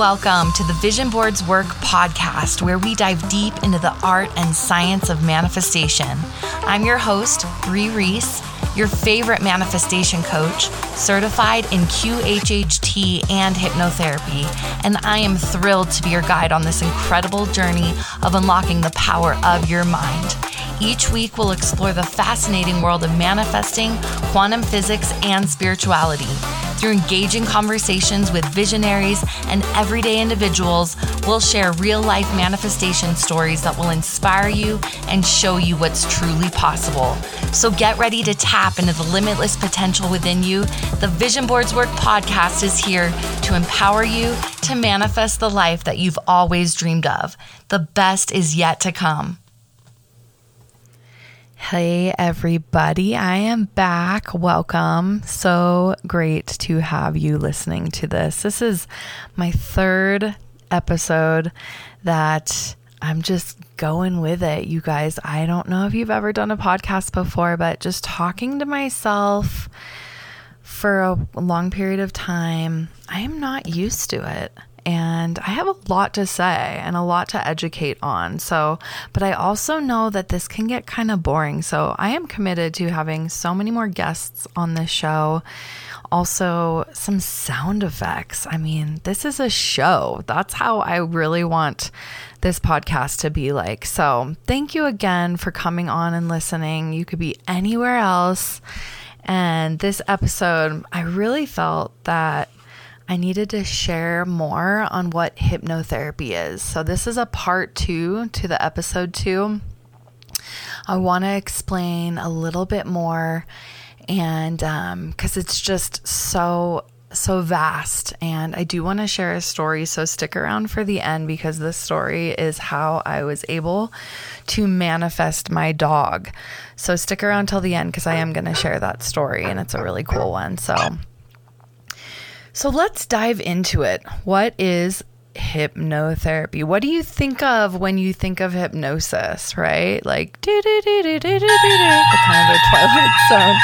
Welcome to the Vision Boards Work podcast, where we dive deep into the art and science of manifestation. I'm your host, Brie Reese, your favorite manifestation coach, certified in QHHT and hypnotherapy, and I am thrilled to be your guide on this incredible journey of unlocking the power of your mind. Each week, we'll explore the fascinating world of manifesting, quantum physics, and spirituality. Through engaging conversations with visionaries and everyday individuals, we'll share real life manifestation stories that will inspire you and show you what's truly possible. So get ready to tap into the limitless potential within you. The Vision Boards Work podcast is here to empower you to manifest the life that you've always dreamed of. The best is yet to come. Hey, everybody. I am back. Welcome. So great to have you listening to this. This is my third episode that I'm just going with it. You guys, I don't know if you've ever done a podcast before, but just talking to myself for a long period of time, I am not used to it and I have a lot to say and a lot to educate on. So, but I also know that this can get kind of boring. So, I am committed to having so many more guests on this show. Also, some sound effects. I mean, this is a show. That's how I really want this podcast to be like. So, thank you again for coming on and listening. You could be anywhere else. And this episode, I really felt that I needed to share more on what hypnotherapy is. So, this is a part two to the episode two. I want to explain a little bit more, and because um, it's just so so vast and I do want to share a story so stick around for the end because this story is how I was able to manifest my dog. So stick around till the end cuz I am going to share that story and it's a really cool one. So so let's dive into it. What is hypnotherapy? What do you think of when you think of hypnosis, right? Like the kind of a Twilight Zone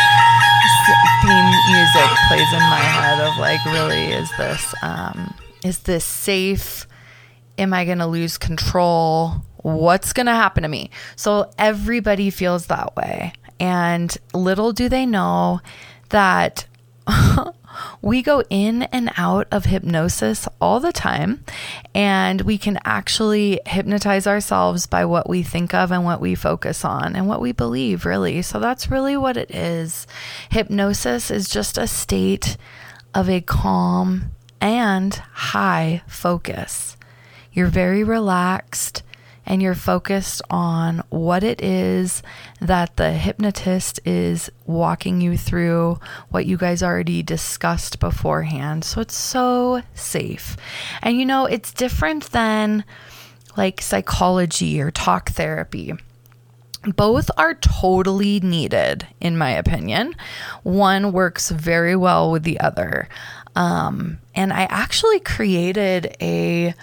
theme music plays in my head of like, really, is this um, is this safe? Am I going to lose control? What's going to happen to me? So everybody feels that way, and little do they know that we go in and out of hypnosis all the time, and we can actually hypnotize ourselves by what we think of and what we focus on and what we believe, really. So that's really what it is. Hypnosis is just a state of a calm and high focus. You're very relaxed and you're focused on what it is that the hypnotist is walking you through, what you guys already discussed beforehand. So it's so safe. And you know, it's different than like psychology or talk therapy. Both are totally needed, in my opinion. One works very well with the other. Um, and I actually created a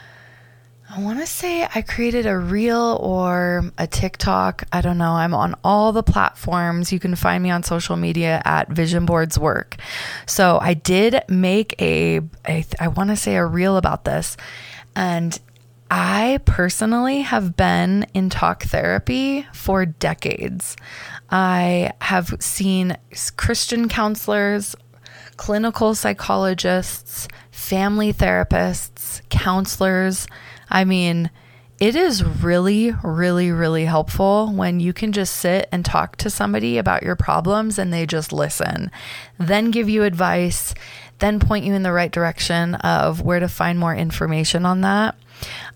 I want to say I created a reel or a TikTok. I don't know. I'm on all the platforms. You can find me on social media at Vision Boards Work. So I did make a, a I want to say a reel about this. And I personally have been in talk therapy for decades. I have seen Christian counselors, clinical psychologists, family therapists, counselors I mean, it is really, really, really helpful when you can just sit and talk to somebody about your problems and they just listen, then give you advice, then point you in the right direction of where to find more information on that.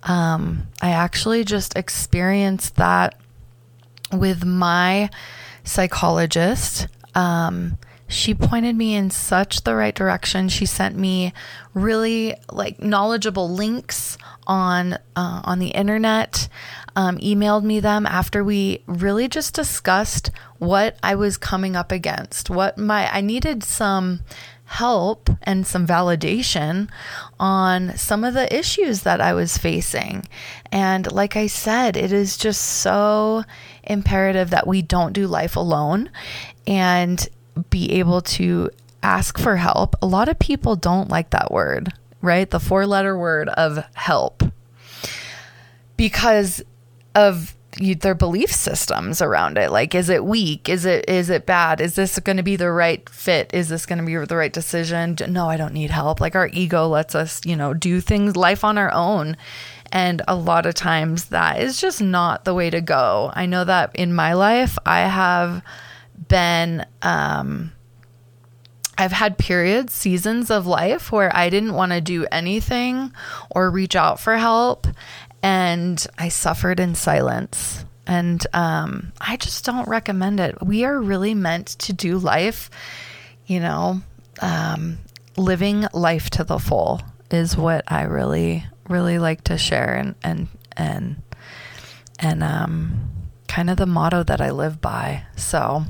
Um, I actually just experienced that with my psychologist. Um, she pointed me in such the right direction. She sent me really like knowledgeable links on uh, on the internet. Um, emailed me them after we really just discussed what I was coming up against. What my I needed some help and some validation on some of the issues that I was facing. And like I said, it is just so imperative that we don't do life alone. And be able to ask for help. A lot of people don't like that word, right? The four letter word of help. Because of their belief systems around it. Like, is it weak? Is it is it bad? Is this going to be the right fit? Is this going to be the right decision? No, I don't need help. Like our ego lets us, you know, do things life on our own. And a lot of times that is just not the way to go. I know that in my life, I have been, um, I've had periods, seasons of life where I didn't want to do anything or reach out for help and I suffered in silence. And um, I just don't recommend it. We are really meant to do life, you know, um, living life to the full is what I really, really like to share and, and, and, and, um, kind of the motto that I live by. So,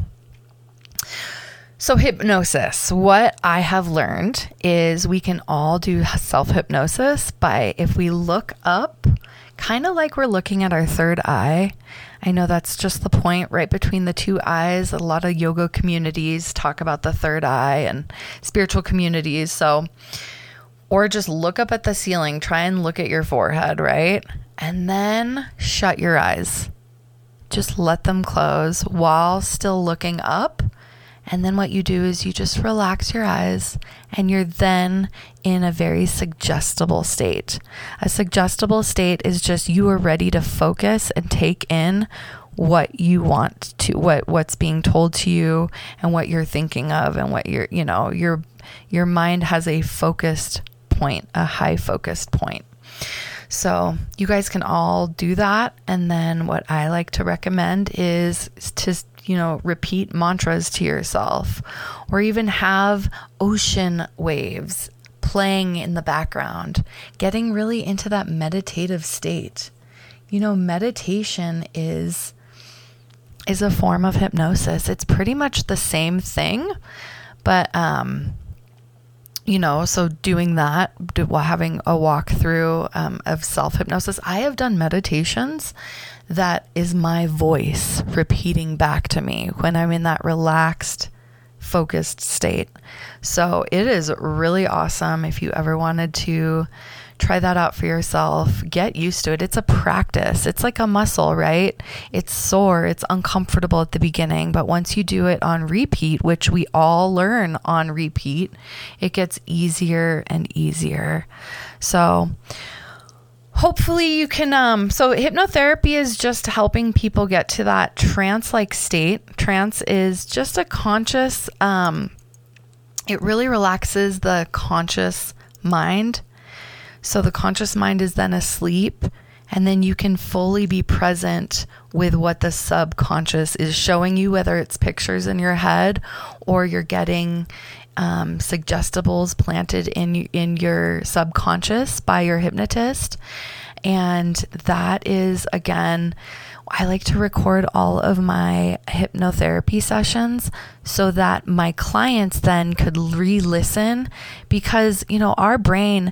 so, hypnosis. What I have learned is we can all do self hypnosis by if we look up kind of like we're looking at our third eye. I know that's just the point right between the two eyes. A lot of yoga communities talk about the third eye and spiritual communities. So, or just look up at the ceiling, try and look at your forehead, right? And then shut your eyes. Just let them close while still looking up and then what you do is you just relax your eyes and you're then in a very suggestible state. A suggestible state is just you are ready to focus and take in what you want to what what's being told to you and what you're thinking of and what you're you know your your mind has a focused point, a high focused point. So, you guys can all do that. And then, what I like to recommend is to you know, repeat mantras to yourself or even have ocean waves playing in the background, getting really into that meditative state. You know, meditation is is a form of hypnosis. It's pretty much the same thing, but um you know, so doing that, having a walkthrough um, of self hypnosis, I have done meditations that is my voice repeating back to me when I'm in that relaxed, focused state. So it is really awesome if you ever wanted to try that out for yourself. Get used to it. It's a practice. It's like a muscle, right? It's sore, it's uncomfortable at the beginning, but once you do it on repeat, which we all learn on repeat, it gets easier and easier. So, hopefully you can um so hypnotherapy is just helping people get to that trance like state trance is just a conscious um it really relaxes the conscious mind so the conscious mind is then asleep and then you can fully be present with what the subconscious is showing you whether it's pictures in your head or you're getting um, suggestibles planted in in your subconscious by your hypnotist, and that is again. I like to record all of my hypnotherapy sessions so that my clients then could re listen because, you know, our brain,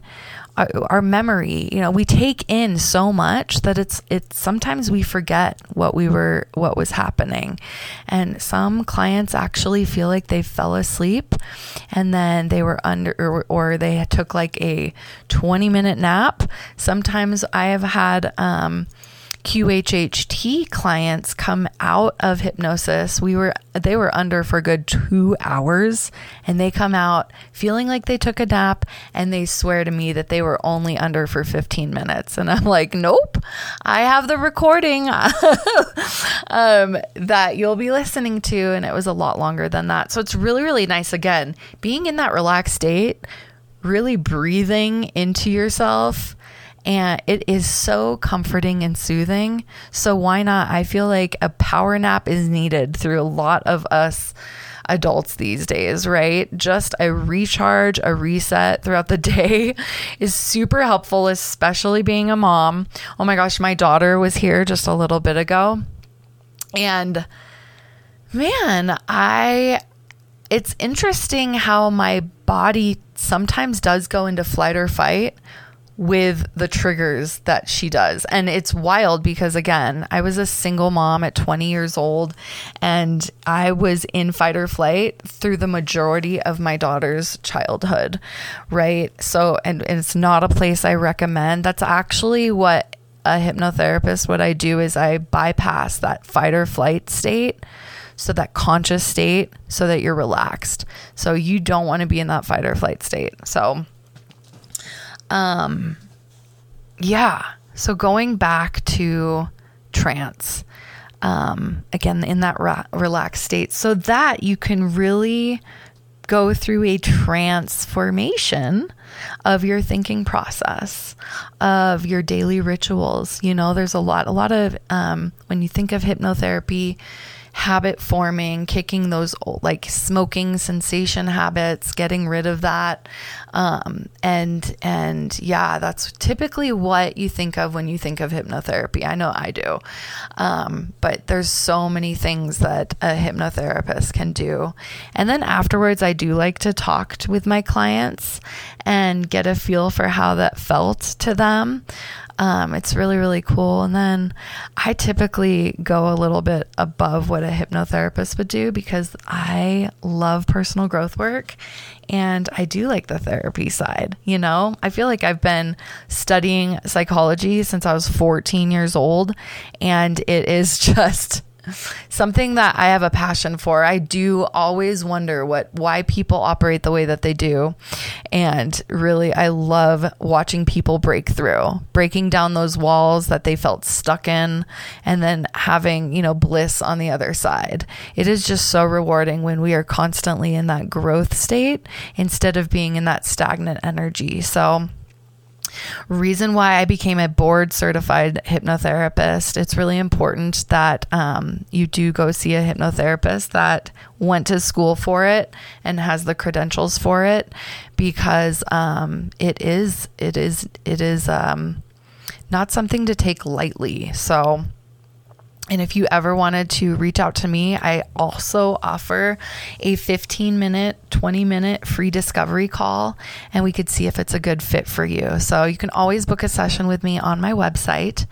our, our, memory you know we take in so much that it's it's sometimes we forget what we were what was happening. And some clients actually feel like they fell asleep and then they were under or, or they took like a 20 minute nap. Sometimes i have had um QHHT clients come out of hypnosis. We were they were under for a good 2 hours and they come out feeling like they took a nap and they swear to me that they were only under for 15 minutes and I'm like, "Nope. I have the recording um, that you'll be listening to and it was a lot longer than that." So it's really really nice again being in that relaxed state, really breathing into yourself and it is so comforting and soothing. So why not? I feel like a power nap is needed through a lot of us adults these days, right? Just a recharge, a reset throughout the day is super helpful, especially being a mom. Oh my gosh, my daughter was here just a little bit ago. And man, I it's interesting how my body sometimes does go into flight or fight with the triggers that she does. And it's wild because, again, I was a single mom at 20 years old and I was in fight or flight through the majority of my daughter's childhood, right? So, and, and it's not a place I recommend. That's actually what a hypnotherapist, what I do is I bypass that fight or flight state. So, that conscious state, so that you're relaxed. So, you don't want to be in that fight or flight state. So, um, yeah. So going back to trance, um, again, in that ra- relaxed state, so that you can really go through a transformation of your thinking process of your daily rituals you know there's a lot a lot of um, when you think of hypnotherapy habit forming, kicking those old, like smoking sensation habits, getting rid of that. Um, and, and yeah, that's typically what you think of when you think of hypnotherapy. I know I do. Um, but there's so many things that a hypnotherapist can do. And then afterwards, I do like to talk with my clients and get a feel for how that felt to them. Um, it's really, really cool. And then I typically go a little bit above what a hypnotherapist would do because I love personal growth work and I do like the therapy side. You know, I feel like I've been studying psychology since I was 14 years old, and it is just something that I have a passion for. I do always wonder what why people operate the way that they do. And really I love watching people break through, breaking down those walls that they felt stuck in and then having, you know, bliss on the other side. It is just so rewarding when we are constantly in that growth state instead of being in that stagnant energy. So Reason why I became a board certified hypnotherapist. It's really important that um, you do go see a hypnotherapist that went to school for it and has the credentials for it because um, it is it is it is um, not something to take lightly. So and if you ever wanted to reach out to me, I also offer a 15 minute, 20 minute free discovery call, and we could see if it's a good fit for you. So you can always book a session with me on my website.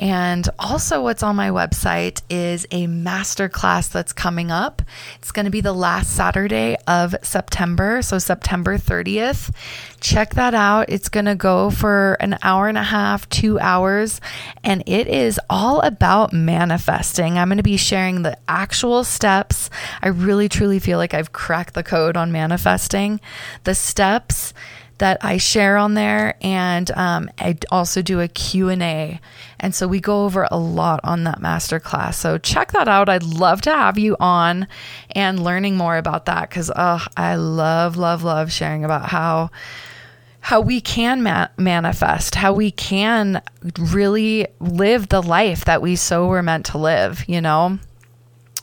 And also, what's on my website is a masterclass that's coming up. It's going to be the last Saturday of September, so September 30th. Check that out. It's going to go for an hour and a half, two hours, and it is all about manifesting. I'm going to be sharing the actual steps. I really truly feel like I've cracked the code on manifesting. The steps that I share on there, and um, I also do a Q&A. And so we go over a lot on that masterclass. So check that out. I'd love to have you on and learning more about that because uh, I love, love, love sharing about how how we can ma- manifest, how we can really live the life that we so were meant to live, you know?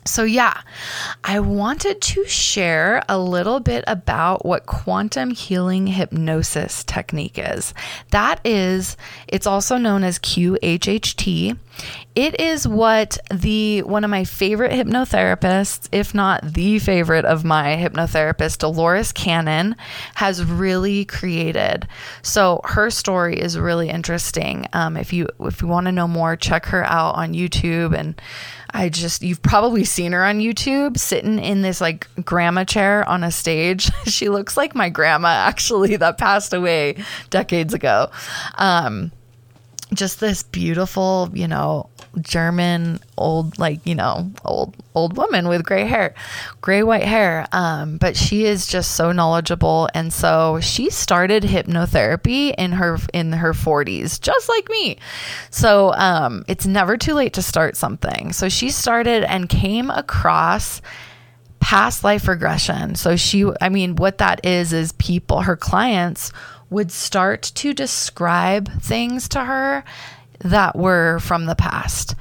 So, yeah, I wanted to share a little bit about what quantum healing hypnosis technique is. That is, it's also known as QHHT. It is what the one of my favorite hypnotherapists, if not the favorite of my hypnotherapist, Dolores Cannon, has really created. So her story is really interesting. Um, if you if you want to know more, check her out on YouTube and I just, you've probably seen her on YouTube sitting in this like grandma chair on a stage. she looks like my grandma, actually, that passed away decades ago. Um, just this beautiful, you know, German old, like, you know, old, old woman with gray hair, gray white hair. Um, but she is just so knowledgeable. And so she started hypnotherapy in her, in her forties, just like me. So, um, it's never too late to start something. So she started and came across past life regression. So she, I mean, what that is, is people, her clients would start to describe things to her that were from the past.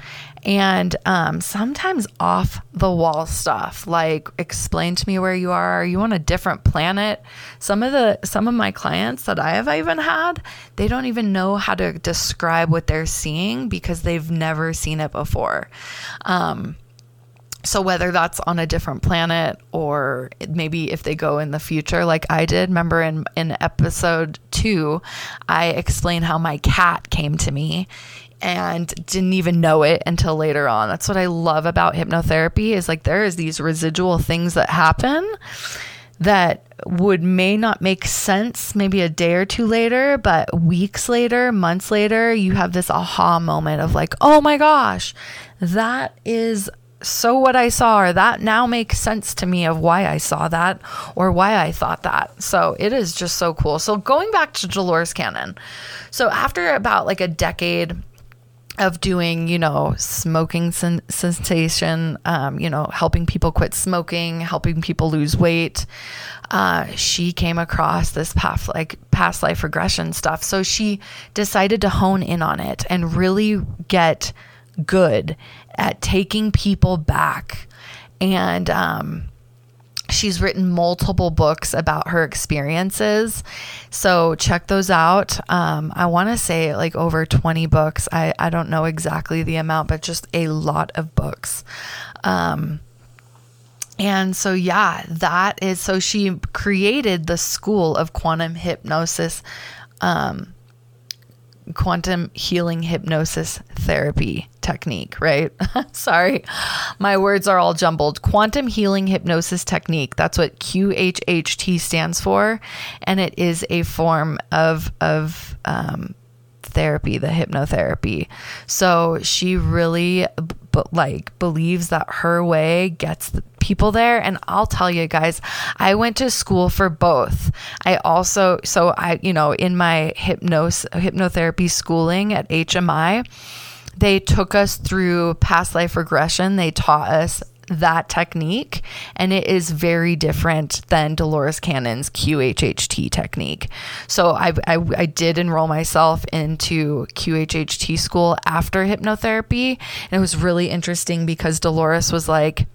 And um, sometimes off the wall stuff like explain to me where you are. Are you on a different planet? Some of the some of my clients that i have even had they don't even know how to describe what they're seeing because they've never seen it before. Um, so whether that's on a different planet or maybe if they go in the future like I did, remember in in episode 2, I explained how my cat came to me and didn't even know it until later on. That's what I love about hypnotherapy is like there is these residual things that happen that would may not make sense maybe a day or two later, but weeks later, months later, you have this aha moment of like, "Oh my gosh, that is so what I saw, or that now makes sense to me of why I saw that or why I thought that. So it is just so cool. So going back to Dolores Cannon. So after about like a decade of doing, you know, smoking sen- cessation, um, you know, helping people quit smoking, helping people lose weight. Uh, she came across this past like past life regression stuff. So she decided to hone in on it and really get good at taking people back. And um, she's written multiple books about her experiences. So check those out. Um, I want to say like over 20 books. I, I don't know exactly the amount, but just a lot of books. Um, and so, yeah, that is so she created the school of quantum hypnosis um, quantum healing hypnosis therapy technique, right? Sorry, my words are all jumbled. Quantum healing hypnosis technique. That's what QHHT stands for, and it is a form of of um, therapy, the hypnotherapy. So she really but like believes that her way gets people there and I'll tell you guys I went to school for both I also so I you know in my hypnotherapy schooling at HMI they took us through past life regression they taught us that technique and it is very different than Dolores Cannon's QHHT technique. So I, I, I, did enroll myself into QHHT school after hypnotherapy and it was really interesting because Dolores was like,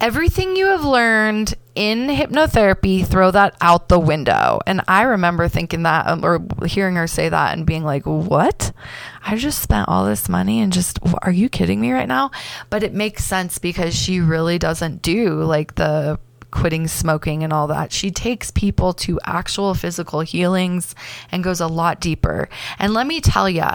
everything you have learned in hypnotherapy, throw that out the window. And I remember thinking that um, or hearing her say that and being like, what? I just spent all this money and just, are you kidding me right now? But it makes sense because she really doesn't do like the quitting smoking and all that. She takes people to actual physical healings and goes a lot deeper. And let me tell you,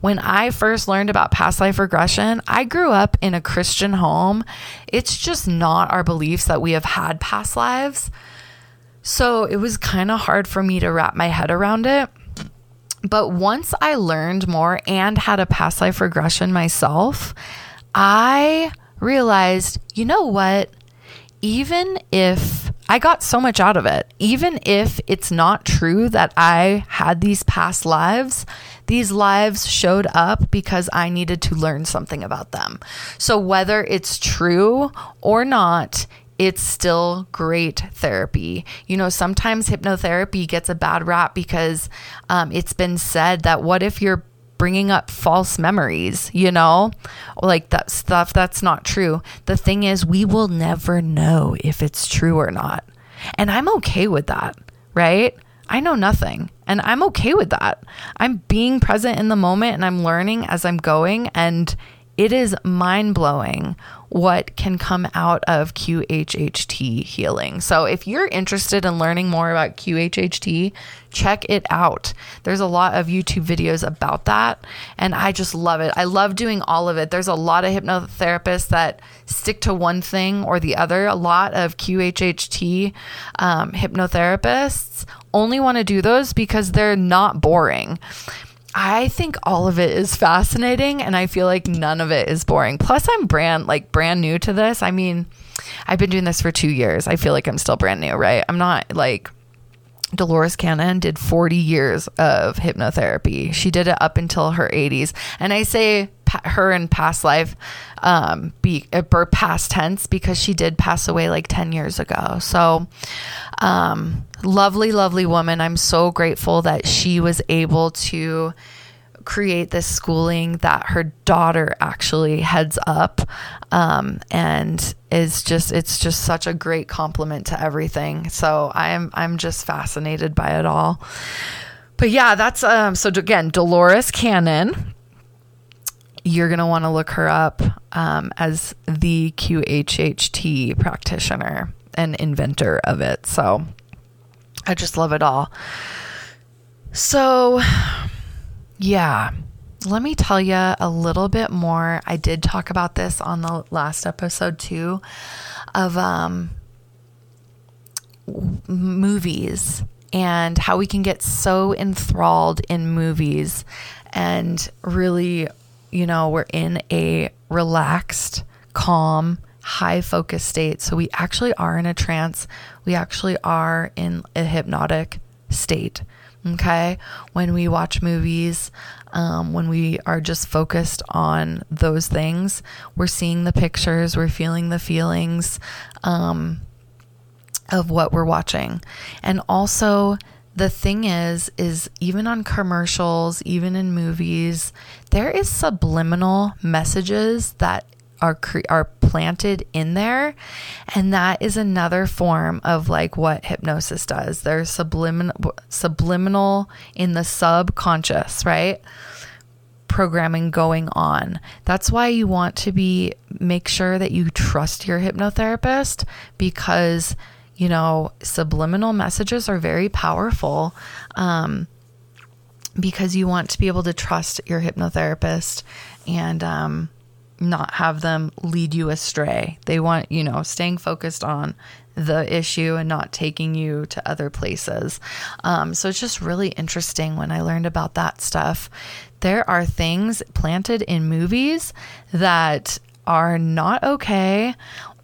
when I first learned about past life regression, I grew up in a Christian home. It's just not our beliefs that we have had past lives. So it was kind of hard for me to wrap my head around it. But once I learned more and had a past life regression myself, I realized, you know what? Even if I got so much out of it, even if it's not true that I had these past lives, these lives showed up because I needed to learn something about them. So, whether it's true or not, it's still great therapy. You know, sometimes hypnotherapy gets a bad rap because um, it's been said that what if you're bringing up false memories, you know, like that stuff that's not true. The thing is, we will never know if it's true or not. And I'm okay with that, right? I know nothing and I'm okay with that. I'm being present in the moment and I'm learning as I'm going. And it is mind blowing what can come out of QHHT healing. So, if you're interested in learning more about QHHT, check it out. There's a lot of YouTube videos about that, and I just love it. I love doing all of it. There's a lot of hypnotherapists that stick to one thing or the other. A lot of QHHT um, hypnotherapists only want to do those because they're not boring. I think all of it is fascinating and I feel like none of it is boring. Plus I'm brand like brand new to this. I mean, I've been doing this for 2 years. I feel like I'm still brand new, right? I'm not like Dolores Cannon did 40 years of hypnotherapy. She did it up until her 80s. And I say her in past life, um, be or past tense because she did pass away like 10 years ago. So, um, lovely, lovely woman. I'm so grateful that she was able to create this schooling that her daughter actually heads up um, and is just it's just such a great compliment to everything so i'm i'm just fascinated by it all but yeah that's um so again dolores cannon you're going to want to look her up um, as the QHHT practitioner and inventor of it. So I just love it all. So, yeah, let me tell you a little bit more. I did talk about this on the last episode too of um, movies and how we can get so enthralled in movies and really, you know, we're in a relaxed, calm, high focus state. So we actually are in a trance. We actually are in a hypnotic state. Okay. When we watch movies, um, when we are just focused on those things, we're seeing the pictures, we're feeling the feelings um, of what we're watching. And also, the thing is is even on commercials even in movies there is subliminal messages that are cre- are planted in there. And that is another form of like what hypnosis does. There's subliminal subliminal in the subconscious right? Programming going on. That's why you want to be make sure that you trust your hypnotherapist because you know subliminal messages are very powerful um, because you want to be able to trust your hypnotherapist and um, not have them lead you astray. They want, you know, staying focused on the issue and not taking you to other places. Um, so it's just really interesting when I learned about that stuff. There are things planted in movies that are not okay,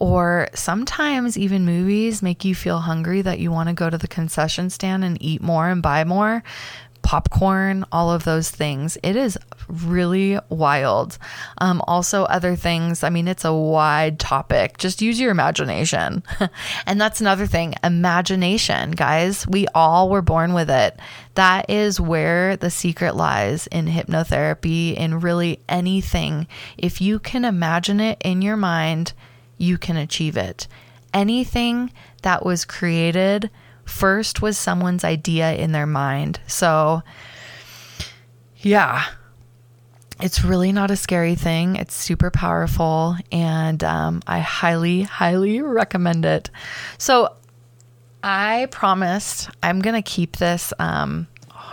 or sometimes even movies make you feel hungry that you want to go to the concession stand and eat more and buy more popcorn, all of those things. It is really wild. Um, also, other things, I mean, it's a wide topic. Just use your imagination. and that's another thing imagination, guys. We all were born with it. That is where the secret lies in hypnotherapy, in really anything. If you can imagine it in your mind, you can achieve it. Anything that was created first was someone's idea in their mind. So, yeah, it's really not a scary thing. It's super powerful, and um, I highly, highly recommend it. So, I promised I'm going to keep this, um,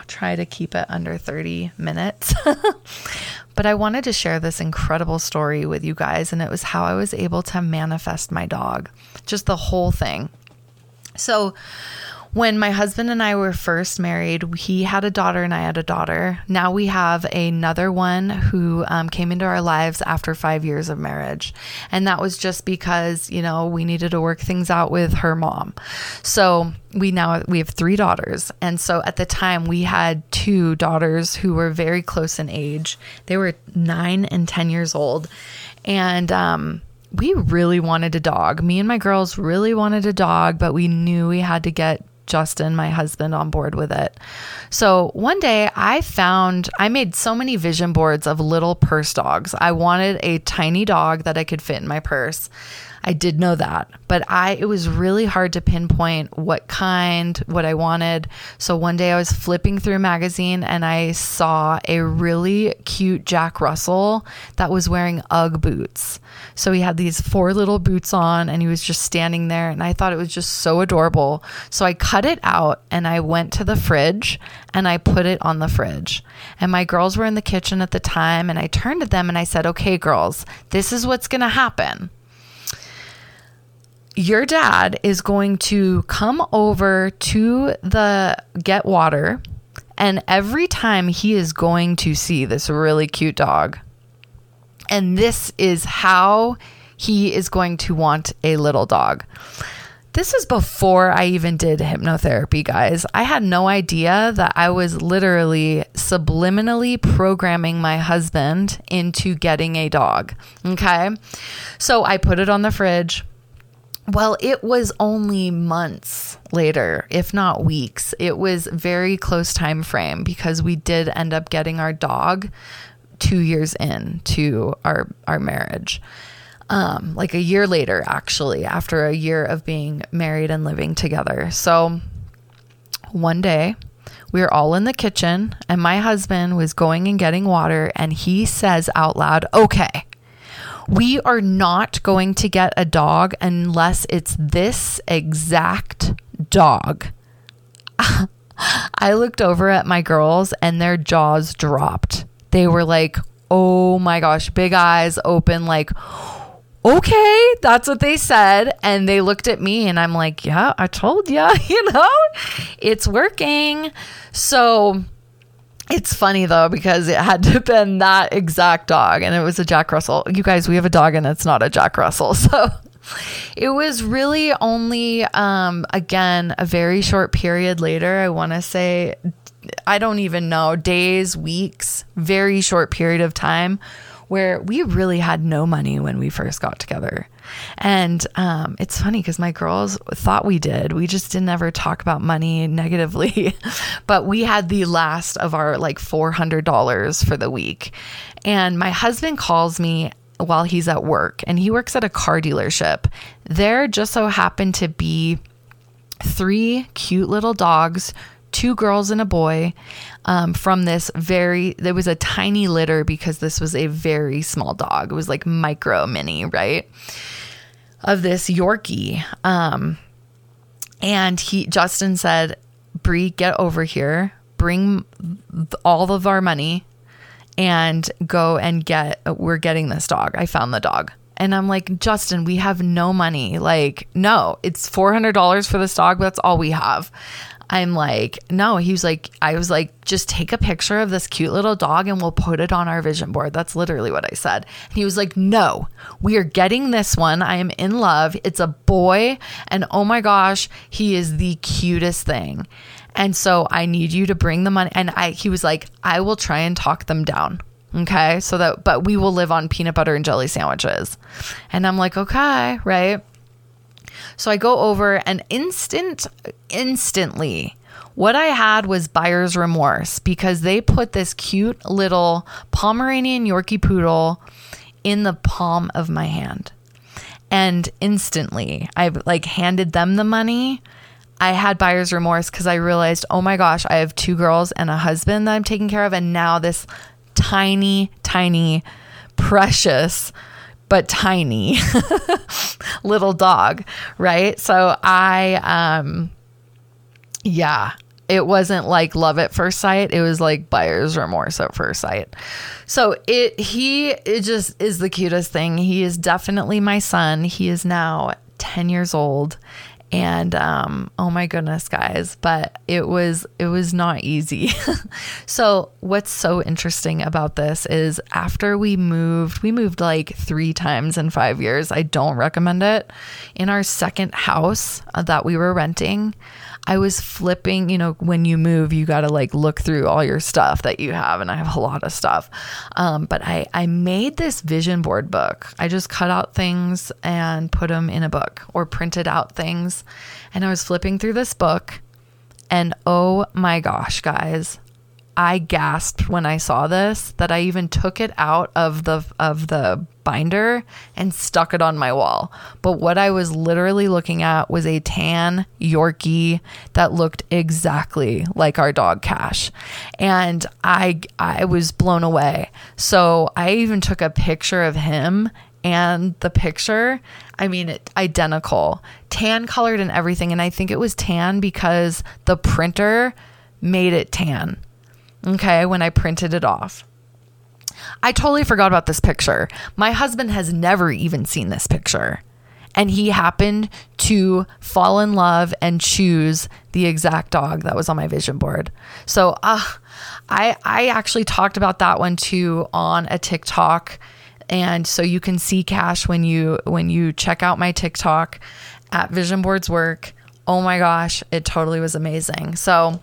try to keep it under 30 minutes. but I wanted to share this incredible story with you guys, and it was how I was able to manifest my dog, just the whole thing. So, when my husband and I were first married, he had a daughter and I had a daughter. Now we have another one who um, came into our lives after five years of marriage. And that was just because, you know, we needed to work things out with her mom. So we now we have three daughters and so at the time we had two daughters who were very close in age they were nine and ten years old and um, we really wanted a dog. Me and my girls really wanted a dog, but we knew we had to get Justin, my husband, on board with it. So one day I found, I made so many vision boards of little purse dogs. I wanted a tiny dog that I could fit in my purse. I did know that, but I it was really hard to pinpoint what kind, what I wanted. So one day I was flipping through a magazine and I saw a really cute Jack Russell that was wearing UGG boots. So he had these four little boots on and he was just standing there and I thought it was just so adorable. So I cut it out and I went to the fridge and I put it on the fridge. And my girls were in the kitchen at the time and I turned to them and I said, "Okay, girls, this is what's going to happen." Your dad is going to come over to the get water and every time he is going to see this really cute dog and this is how he is going to want a little dog this is before I even did hypnotherapy, guys. I had no idea that I was literally subliminally programming my husband into getting a dog. Okay. So I put it on the fridge. Well, it was only months later, if not weeks. It was very close time frame because we did end up getting our dog 2 years in to our our marriage. Um, like a year later actually, after a year of being married and living together. So one day we were all in the kitchen, and my husband was going and getting water, and he says out loud, Okay, we are not going to get a dog unless it's this exact dog. I looked over at my girls and their jaws dropped. They were like, oh my gosh, big eyes open, like, okay, that's what they said. And they looked at me and I'm like, yeah, I told you, you know, it's working. So it's funny though, because it had to been that exact dog and it was a Jack Russell. You guys, we have a dog and it's not a Jack Russell. So it was really only, um, again, a very short period later. I want to say, I don't even know, days, weeks, very short period of time where we really had no money when we first got together. And um, it's funny because my girls thought we did. We just didn't ever talk about money negatively. but we had the last of our like $400 for the week. And my husband calls me while he's at work and he works at a car dealership. There just so happened to be three cute little dogs, two girls and a boy um, from this very, there was a tiny litter because this was a very small dog. It was like micro mini, right? Of this Yorkie. Um, and he, Justin said, Brie, get over here, bring all of our money and go and get, we're getting this dog. I found the dog. And I'm like, Justin, we have no money. Like, no, it's $400 for this dog, that's all we have. I'm like, no. He was like, I was like, just take a picture of this cute little dog and we'll put it on our vision board. That's literally what I said. And he was like, no, we are getting this one. I am in love. It's a boy. And oh my gosh, he is the cutest thing. And so I need you to bring the money. And I, he was like, I will try and talk them down. Okay. So that, but we will live on peanut butter and jelly sandwiches. And I'm like, okay, right. So I go over and instant instantly what I had was buyer's remorse because they put this cute little Pomeranian Yorkie poodle in the palm of my hand. And instantly, I like handed them the money. I had buyer's remorse because I realized, oh my gosh, I have two girls and a husband that I'm taking care of. And now this tiny, tiny, precious but tiny little dog, right? So I um yeah, it wasn't like love at first sight. It was like buyer's remorse at first sight. So it he it just is the cutest thing. He is definitely my son. He is now 10 years old and um, oh my goodness guys but it was it was not easy. So what's so interesting about this is after we moved we moved like three times in five years. I don't recommend it. In our second house uh, that we were renting I was flipping, you know, when you move, you got to like look through all your stuff that you have. And I have a lot of stuff. Um, but I, I made this vision board book. I just cut out things and put them in a book or printed out things. And I was flipping through this book. And oh my gosh, guys, I gasped when I saw this that I even took it out of the of the binder and stuck it on my wall. But what I was literally looking at was a tan Yorkie that looked exactly like our dog Kash. And I I was blown away. So I even took a picture of him and the picture i mean it, identical tan colored and everything and i think it was tan because the printer made it tan okay, when I printed it off. I totally forgot about this picture. My husband has never even seen this picture. And he happened to fall in love and choose the exact dog that was on my vision board. So, uh, I I actually talked about that one too on a TikTok, and so you can see Kash when you when you check out my TikTok at Vision Boards Work. Oh my gosh, it totally was amazing. So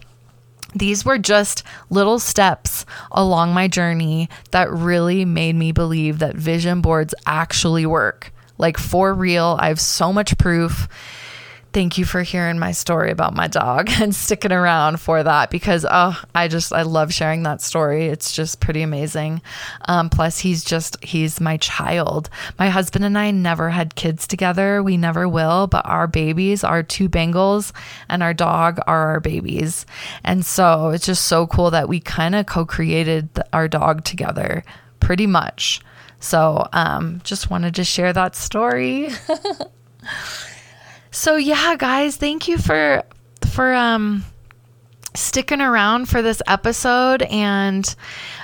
these were just little steps along my journey that really made me believe that vision boards actually work. Like for real, I have so much proof thank you for hearing my story about my dog and sticking around for that because oh i just i love sharing that story. It's just pretty amazing. Um, plus he's just he's my child. My husband and i never had kids together. We never will but our babies our two bengals and our dog are our babies. And so it's just so cool that we kind of co-created our dog together pretty much. So um, just wanted to share that story So yeah, guys, thank you for for um sticking around for this episode and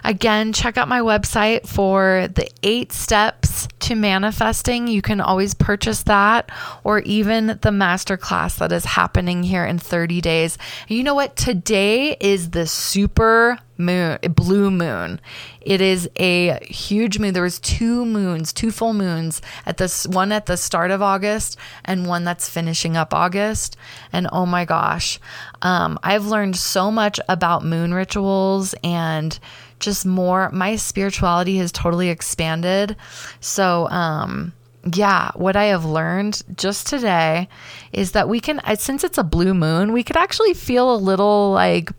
again check out my website for the 8 steps to manifesting. You can always purchase that or even the masterclass that is happening here in 30 days. You know what? Today is the super moon blue moon. It is a huge moon. There was two moons two full moons at this one at the start of august and one that's finishing up august. And oh my gosh um, i've learned so much about moon rituals and just more my spirituality has totally expanded so um yeah, what I have learned just today is that we can, since it's a blue moon, we could actually feel a little like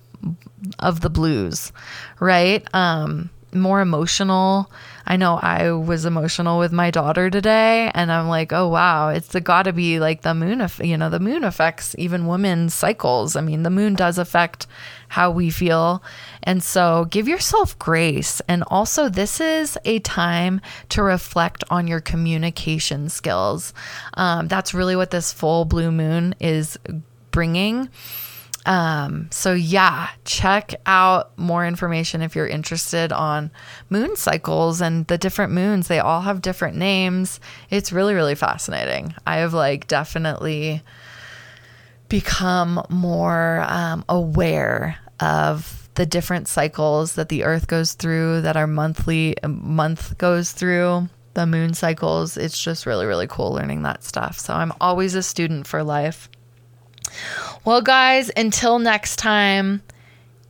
of the blues, right? Um, more emotional. I know I was emotional with my daughter today, and I'm like, oh wow, it's the got to be like the moon, you know, the moon affects even women's cycles. I mean, the moon does affect how we feel, and so give yourself grace. And also, this is a time to reflect on your communication skills. Um, that's really what this full blue moon is bringing. Um, so yeah, check out more information if you're interested on moon cycles and the different moons. They all have different names. It's really, really fascinating. I have like definitely become more um, aware of the different cycles that the earth goes through, that our monthly month goes through, the moon cycles. It's just really, really cool learning that stuff. So I'm always a student for life. Well, guys, until next time,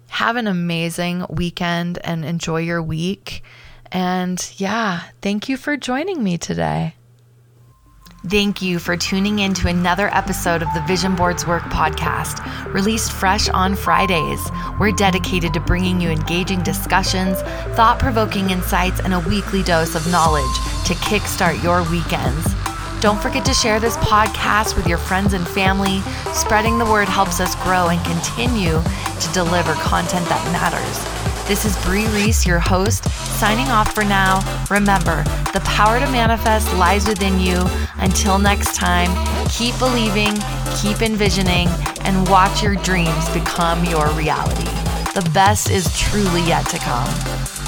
have an amazing weekend and enjoy your week. And yeah, thank you for joining me today. Thank you for tuning in to another episode of the Vision Boards Work podcast, released fresh on Fridays. We're dedicated to bringing you engaging discussions, thought provoking insights, and a weekly dose of knowledge to kickstart your weekends. Don't forget to share this podcast with your friends and family. Spreading the word helps us grow and continue to deliver content that matters. This is Brie Reese, your host, signing off for now. Remember, the power to manifest lies within you. Until next time, keep believing, keep envisioning, and watch your dreams become your reality. The best is truly yet to come.